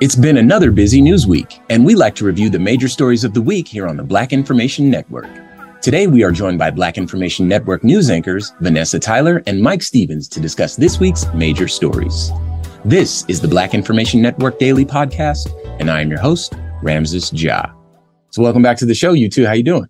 It's been another busy news week, and we like to review the major stories of the week here on the Black Information Network. Today, we are joined by Black Information Network news anchors Vanessa Tyler and Mike Stevens to discuss this week's major stories. This is the Black Information Network Daily Podcast, and I am your host, Ramses Ja. So, welcome back to the show, you two. How you doing?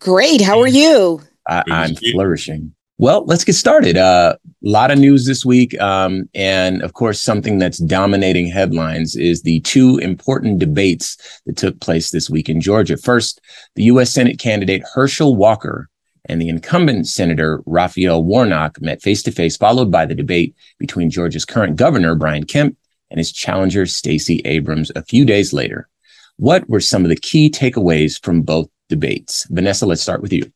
Great. How are you? I, I'm flourishing. Well, let's get started. A uh, lot of news this week. Um, and of course, something that's dominating headlines is the two important debates that took place this week in Georgia. First, the U.S. Senate candidate Herschel Walker and the incumbent Senator Raphael Warnock met face to face, followed by the debate between Georgia's current governor, Brian Kemp, and his challenger, Stacey Abrams, a few days later. What were some of the key takeaways from both debates? Vanessa, let's start with you.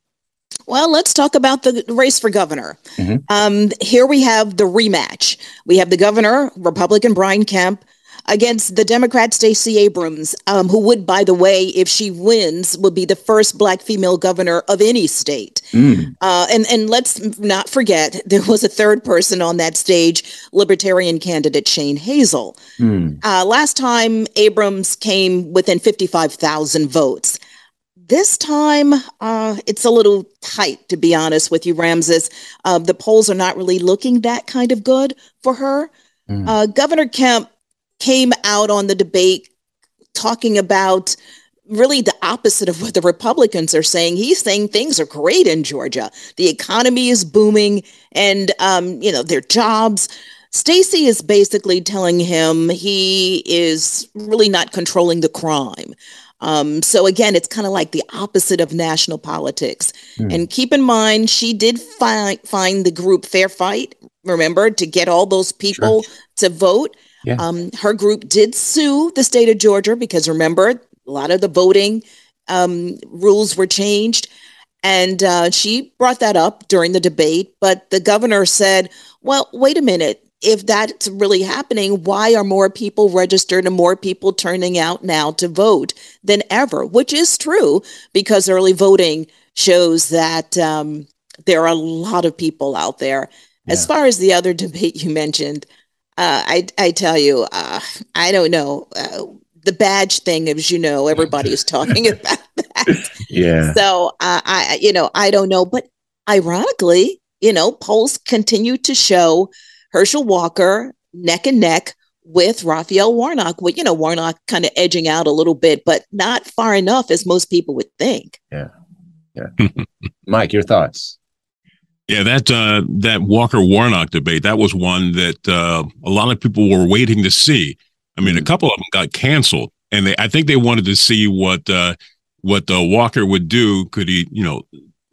Well, let's talk about the race for governor. Mm-hmm. Um, here we have the rematch. We have the governor, Republican Brian Kemp, against the Democrat Stacey Abrams, um, who would, by the way, if she wins, would be the first Black female governor of any state. Mm. Uh, and and let's not forget there was a third person on that stage, Libertarian candidate Shane Hazel. Mm. Uh, last time, Abrams came within fifty five thousand votes. This time, uh, it's a little tight, to be honest with you, Ramses. Uh, the polls are not really looking that kind of good for her. Mm. Uh, Governor Kemp came out on the debate talking about really the opposite of what the Republicans are saying. He's saying things are great in Georgia. The economy is booming and, um, you know, their jobs. Stacey is basically telling him he is really not controlling the crime. Um, so again, it's kind of like the opposite of national politics. Mm. And keep in mind, she did find find the group Fair Fight. Remember to get all those people sure. to vote. Yeah. Um, her group did sue the state of Georgia because remember, a lot of the voting um, rules were changed. And uh, she brought that up during the debate, but the governor said, well, wait a minute if that's really happening, why are more people registered and more people turning out now to vote than ever? Which is true because early voting shows that um, there are a lot of people out there. Yeah. As far as the other debate you mentioned, uh, I, I tell you, uh, I don't know. Uh, the badge thing, as you know, everybody's talking about that. Yeah. So uh, I, you know, I don't know, but ironically, you know, polls continue to show Herschel Walker neck and neck with Raphael Warnock. Well, you know, Warnock kind of edging out a little bit, but not far enough as most people would think. Yeah. Yeah. Mike, your thoughts? Yeah, that uh, that Walker Warnock debate that was one that uh, a lot of people were waiting to see. I mean, a mm-hmm. couple of them got canceled, and they I think they wanted to see what uh, what uh, Walker would do. Could he, you know,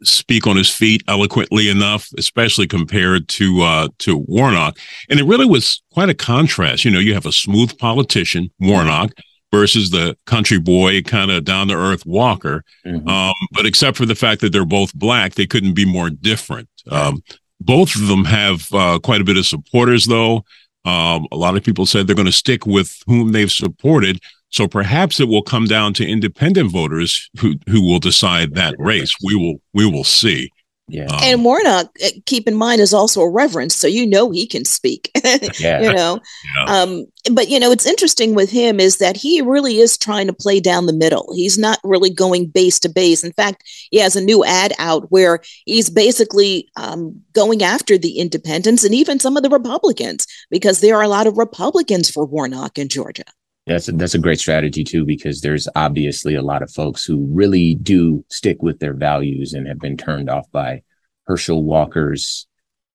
speak on his feet eloquently enough, especially compared to uh, to Warnock. And it really was quite a contrast. You know, you have a smooth politician, Warnock, versus the country boy, kind of down to earth Walker. Mm-hmm. Um, but except for the fact that they're both black, they couldn't be more different. Um, both of them have uh, quite a bit of supporters, though. Um, a lot of people said they're going to stick with whom they've supported. So perhaps it will come down to independent voters who who will decide that race. We will we will see. Yeah. Um, and Warnock, uh, keep in mind, is also a reverend, so you know he can speak. yeah. You know, yeah. um, but you know, it's interesting with him is that he really is trying to play down the middle. He's not really going base to base. In fact, he has a new ad out where he's basically um, going after the independents and even some of the Republicans because there are a lot of Republicans for Warnock in Georgia. That's a, that's a great strategy too, because there's obviously a lot of folks who really do stick with their values and have been turned off by Herschel Walker's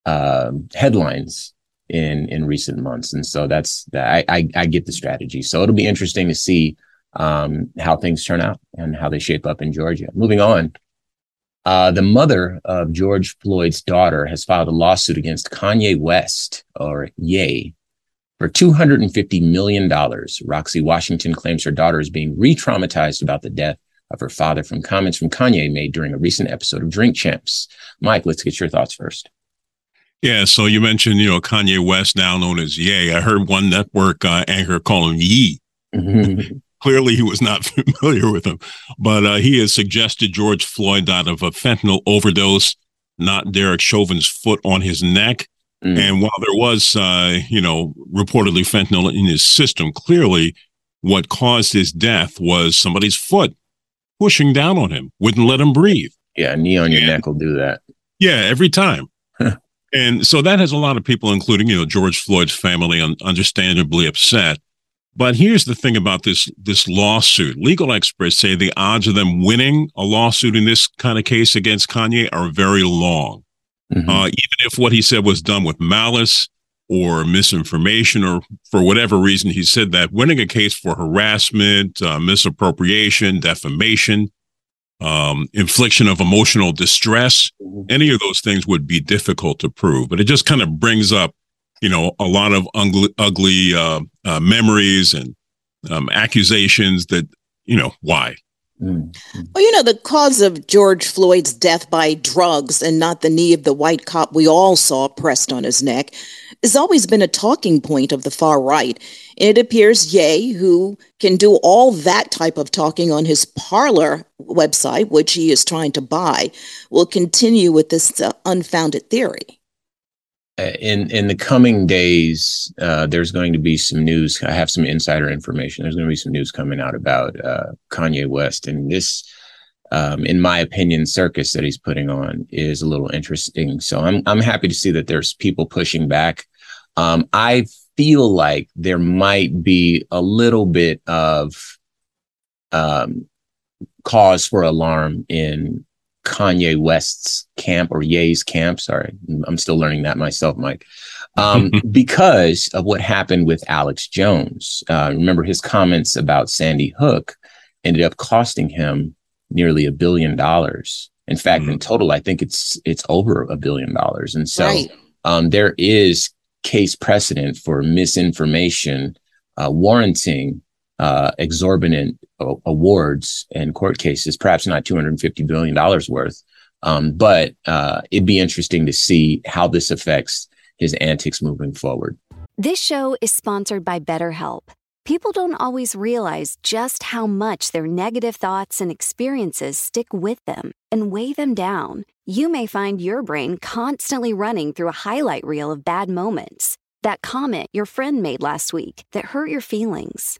uh, headlines in in recent months, and so that's I, I, I get the strategy. So it'll be interesting to see um, how things turn out and how they shape up in Georgia. Moving on, uh, the mother of George Floyd's daughter has filed a lawsuit against Kanye West or Ye for $250 million, Roxy Washington claims her daughter is being re traumatized about the death of her father from comments from Kanye made during a recent episode of Drink Champs. Mike, let's get your thoughts first. Yeah, so you mentioned, you know, Kanye West, now known as Ye. I heard one network uh, anchor call him Yee. Clearly, he was not familiar with him, but uh, he has suggested George Floyd died of a fentanyl overdose, not Derek Chauvin's foot on his neck. Mm. And while there was, uh, you know, reportedly fentanyl in his system, clearly what caused his death was somebody's foot pushing down on him, wouldn't let him breathe. Yeah, knee on your and, neck will do that. Yeah, every time. and so that has a lot of people, including, you know, George Floyd's family, un- understandably upset. But here's the thing about this this lawsuit. Legal experts say the odds of them winning a lawsuit in this kind of case against Kanye are very long. Mm-hmm. Uh, even if what he said was done with malice or misinformation or for whatever reason he said that, winning a case for harassment, uh, misappropriation, defamation, um, infliction of emotional distress, mm-hmm. any of those things would be difficult to prove. But it just kind of brings up, you know, a lot of ugly, ugly uh, uh, memories and um, accusations that, you know, why? Mm-hmm. Well, you know, the cause of George Floyd's death by drugs and not the knee of the white cop we all saw pressed on his neck has always been a talking point of the far right. And it appears Ye, who can do all that type of talking on his Parler website, which he is trying to buy, will continue with this uh, unfounded theory. Uh, in in the coming days, uh, there's going to be some news. I have some insider information. There's going to be some news coming out about uh, Kanye West, and this, um, in my opinion, circus that he's putting on is a little interesting. So I'm I'm happy to see that there's people pushing back. Um, I feel like there might be a little bit of um, cause for alarm in Kanye West's camp or Ye's camp. Sorry, I'm still learning that myself, Mike. Um, because of what happened with Alex Jones. Uh, remember his comments about Sandy Hook ended up costing him nearly a billion dollars. In fact, mm-hmm. in total, I think it's it's over a billion dollars. And so right. um, there is case precedent for misinformation uh, warranting uh, exorbitant awards and court cases, perhaps not $250 billion worth. Um, but uh, it'd be interesting to see how this affects his antics moving forward. This show is sponsored by BetterHelp. People don't always realize just how much their negative thoughts and experiences stick with them and weigh them down. You may find your brain constantly running through a highlight reel of bad moments. That comment your friend made last week that hurt your feelings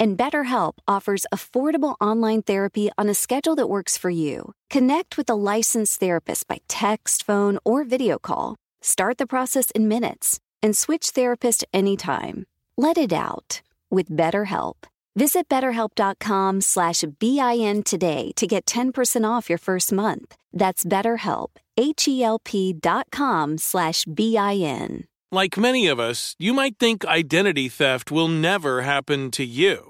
And BetterHelp offers affordable online therapy on a schedule that works for you. Connect with a licensed therapist by text, phone, or video call. Start the process in minutes and switch therapist anytime. Let it out with BetterHelp. Visit betterhelp.com slash BIN today to get 10% off your first month. That's BetterHelp, H-E-L-P dot com slash BIN. Like many of us, you might think identity theft will never happen to you.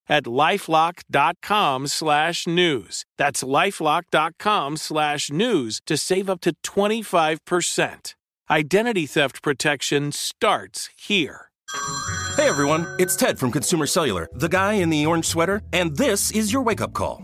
at lifelock.com slash news. That's lifelock.com slash news to save up to 25%. Identity theft protection starts here. Hey everyone, it's Ted from Consumer Cellular, the guy in the orange sweater, and this is your wake up call.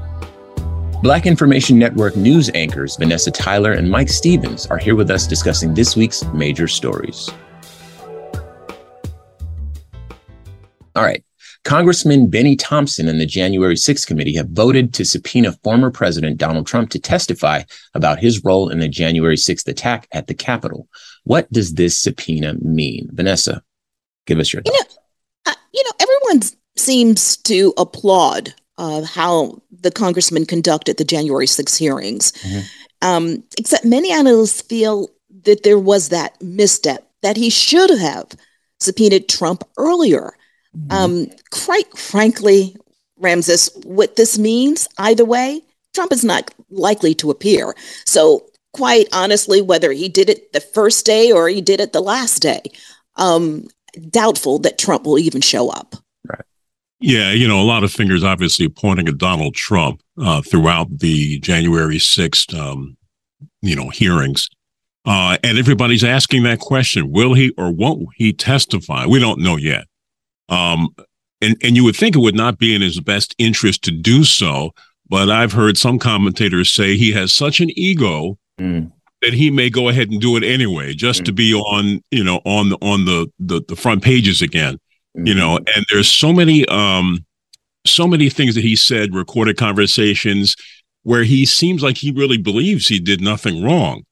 Black Information Network news anchors Vanessa Tyler and Mike Stevens are here with us discussing this week's major stories. All right. Congressman Benny Thompson and the January 6th committee have voted to subpoena former President Donald Trump to testify about his role in the January 6th attack at the Capitol. What does this subpoena mean? Vanessa, give us your thoughts. You know, uh, you know everyone seems to applaud uh, how the congressman conducted the January 6 hearings. Mm-hmm. Um, except many analysts feel that there was that misstep, that he should have subpoenaed Trump earlier. Mm-hmm. Um, quite frankly, Ramses, what this means, either way, Trump is not likely to appear. So, quite honestly, whether he did it the first day or he did it the last day, um, doubtful that Trump will even show up. Yeah, you know, a lot of fingers obviously pointing at Donald Trump uh, throughout the January 6th, um, you know, hearings. Uh, and everybody's asking that question will he or won't he testify? We don't know yet. Um, and, and you would think it would not be in his best interest to do so. But I've heard some commentators say he has such an ego mm. that he may go ahead and do it anyway, just mm. to be on, you know, on the on the, the the front pages again mm-hmm. you know and there's so many um so many things that he said recorded conversations where he seems like he really believes he did nothing wrong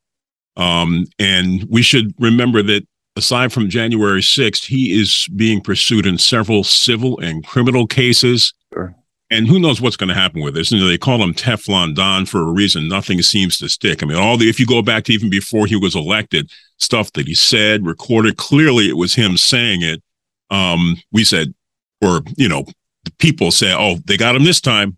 um and we should remember that aside from January 6th he is being pursued in several civil and criminal cases sure. And who knows what's going to happen with this? You know, they call him Teflon Don for a reason. Nothing seems to stick. I mean, all the if you go back to even before he was elected, stuff that he said, recorded, clearly it was him saying it um, we said, or, you know, people say, oh, they got him this time.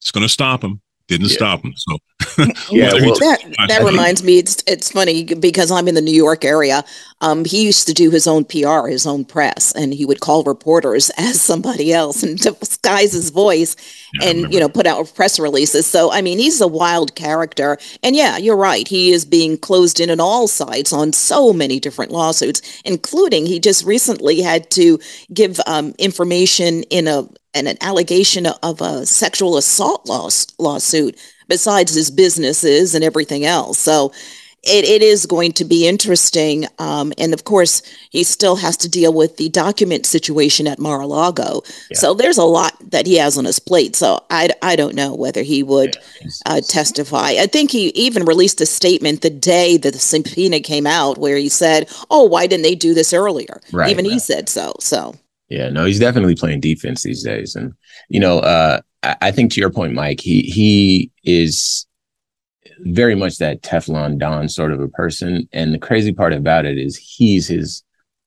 It's going to stop him. Didn't yeah. stop him. So yeah, well, that, that reminds me. It's it's funny because I'm in the New York area. Um, he used to do his own PR, his own press, and he would call reporters as somebody else and disguise his voice, yeah, and you know put out press releases. So I mean, he's a wild character. And yeah, you're right. He is being closed in on all sides on so many different lawsuits, including he just recently had to give um, information in a and an allegation of a sexual assault loss, lawsuit besides his businesses and everything else. So it, it is going to be interesting. Um, and of course, he still has to deal with the document situation at Mar a Lago. Yeah. So there's a lot that he has on his plate. So I, I don't know whether he would yeah. uh, testify. I think he even released a statement the day that the subpoena came out where he said, Oh, why didn't they do this earlier? Right, even right. he said so. So yeah, no, he's definitely playing defense these days. And, you know, uh, I, I think to your point, Mike, he he is very much that Teflon Don sort of a person. And the crazy part about it is he's his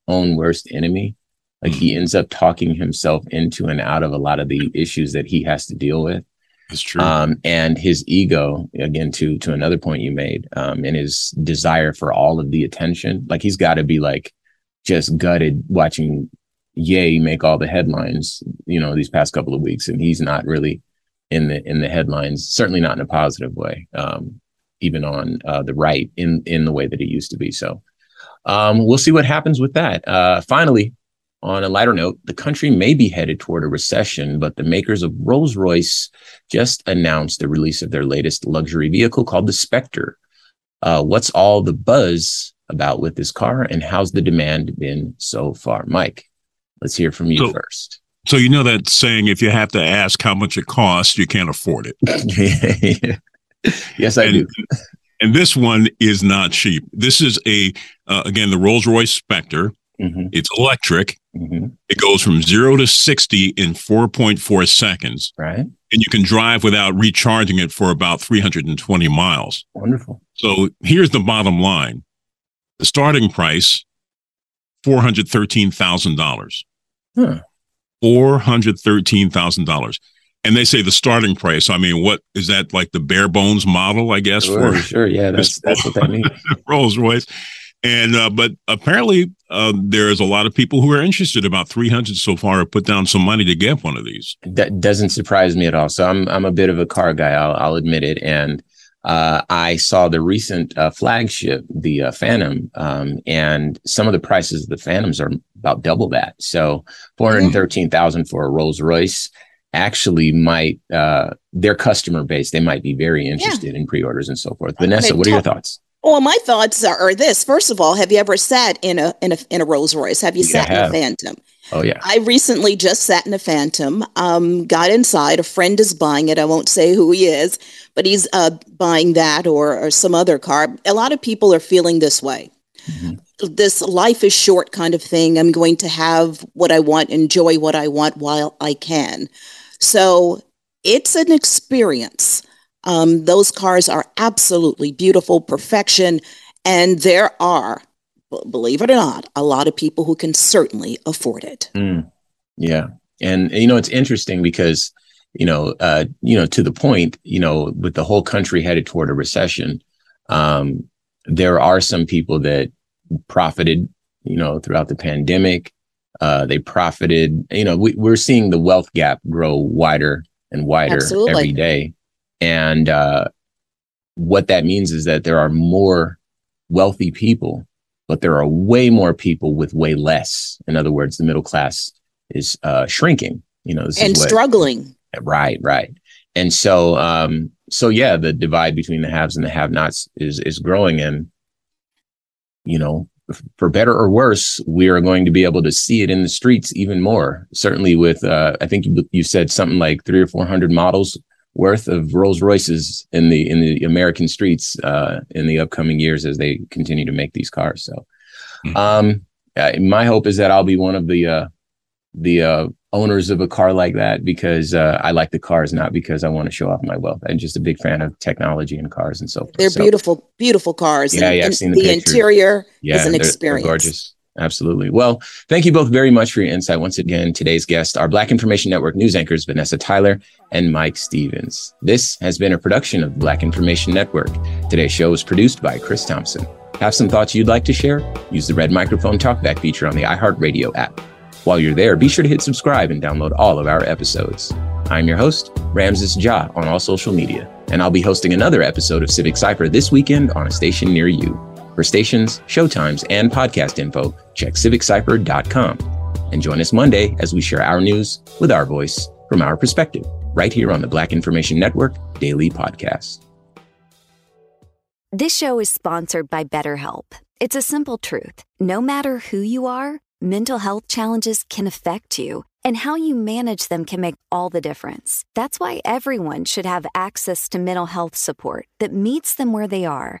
own worst enemy. Like he ends up talking himself into and out of a lot of the issues that he has to deal with. That's true. Um, and his ego, again, to to another point you made, um, and his desire for all of the attention. Like he's got to be like just gutted watching Ye make all the headlines, you know, these past couple of weeks, and he's not really in the in the headlines. Certainly not in a positive way, um, even on uh, the right in in the way that it used to be. So um, we'll see what happens with that. Uh, finally, on a lighter note, the country may be headed toward a recession, but the makers of Rolls Royce just announced the release of their latest luxury vehicle called the Spectre. Uh, what's all the buzz about with this car, and how's the demand been so far? Mike, let's hear from you so, first. So, you know that saying, if you have to ask how much it costs, you can't afford it. yes, I and, do. and this one is not cheap. This is a, uh, again, the Rolls Royce Spectre. Mm-hmm. It's electric. Mm-hmm. It goes from zero to 60 in 4.4 seconds. Right. And you can drive without recharging it for about 320 miles. Wonderful. So here's the bottom line the starting price $413,000. Huh. $413,000. And they say the starting price. I mean, what is that like the bare bones model, I guess? Sure, for sure. Yeah, that's, that's what that means. Rolls Royce. And uh, but apparently uh, there is a lot of people who are interested. About 300 so far have put down some money to get one of these. That doesn't surprise me at all. So I'm I'm a bit of a car guy. I'll, I'll admit it. And uh, I saw the recent uh, flagship, the uh, Phantom, um, and some of the prices of the Phantoms are about double that. So 413,000 for a Rolls Royce actually might uh, their customer base they might be very interested yeah. in pre-orders and so forth. Vanessa, what are your thoughts? Well, my thoughts are, are, this. First of all, have you ever sat in a in a in a Rolls Royce? Have you yeah, sat in a Phantom? Oh yeah. I recently just sat in a Phantom. Um, got inside. A friend is buying it. I won't say who he is, but he's uh, buying that or or some other car. A lot of people are feeling this way. Mm-hmm. This life is short kind of thing. I'm going to have what I want, enjoy what I want while I can. So it's an experience. Um, those cars are absolutely beautiful, perfection. And there are, believe it or not, a lot of people who can certainly afford it. Mm, yeah. And, you know, it's interesting because, you know, uh, you know, to the point, you know, with the whole country headed toward a recession, um, there are some people that profited, you know, throughout the pandemic. Uh, they profited, you know, we, we're seeing the wealth gap grow wider and wider Absolutely. every day. And uh, what that means is that there are more wealthy people, but there are way more people with way less. In other words, the middle class is uh, shrinking. You know, and what, struggling. Right, right. And so, um, so yeah, the divide between the haves and the have-nots is is growing, and you know, for better or worse, we are going to be able to see it in the streets even more. Certainly, with uh, I think you, you said something like three or four hundred models worth of Rolls Royces in the in the American streets uh, in the upcoming years as they continue to make these cars. So, mm-hmm. um, my hope is that I'll be one of the uh, the uh, owners of a car like that because uh, I like the cars, not because I want to show off my wealth. I'm just a big fan of technology and cars and so forth. They're so, beautiful, beautiful cars. Yeah, and, yeah, I've seen the, the interior yeah, is an experience. gorgeous. Absolutely. Well, thank you both very much for your insight. Once again, today's guests are Black Information Network news anchors Vanessa Tyler and Mike Stevens. This has been a production of Black Information Network. Today's show was produced by Chris Thompson. Have some thoughts you'd like to share? Use the red microphone talkback feature on the iHeartRadio app. While you're there, be sure to hit subscribe and download all of our episodes. I'm your host, Ramses Ja, on all social media, and I'll be hosting another episode of Civic Cypher this weekend on a station near you. For stations, showtimes, and podcast info, check civiccypher.com. And join us Monday as we share our news with our voice from our perspective, right here on the Black Information Network Daily Podcast. This show is sponsored by BetterHelp. It's a simple truth. No matter who you are, mental health challenges can affect you, and how you manage them can make all the difference. That's why everyone should have access to mental health support that meets them where they are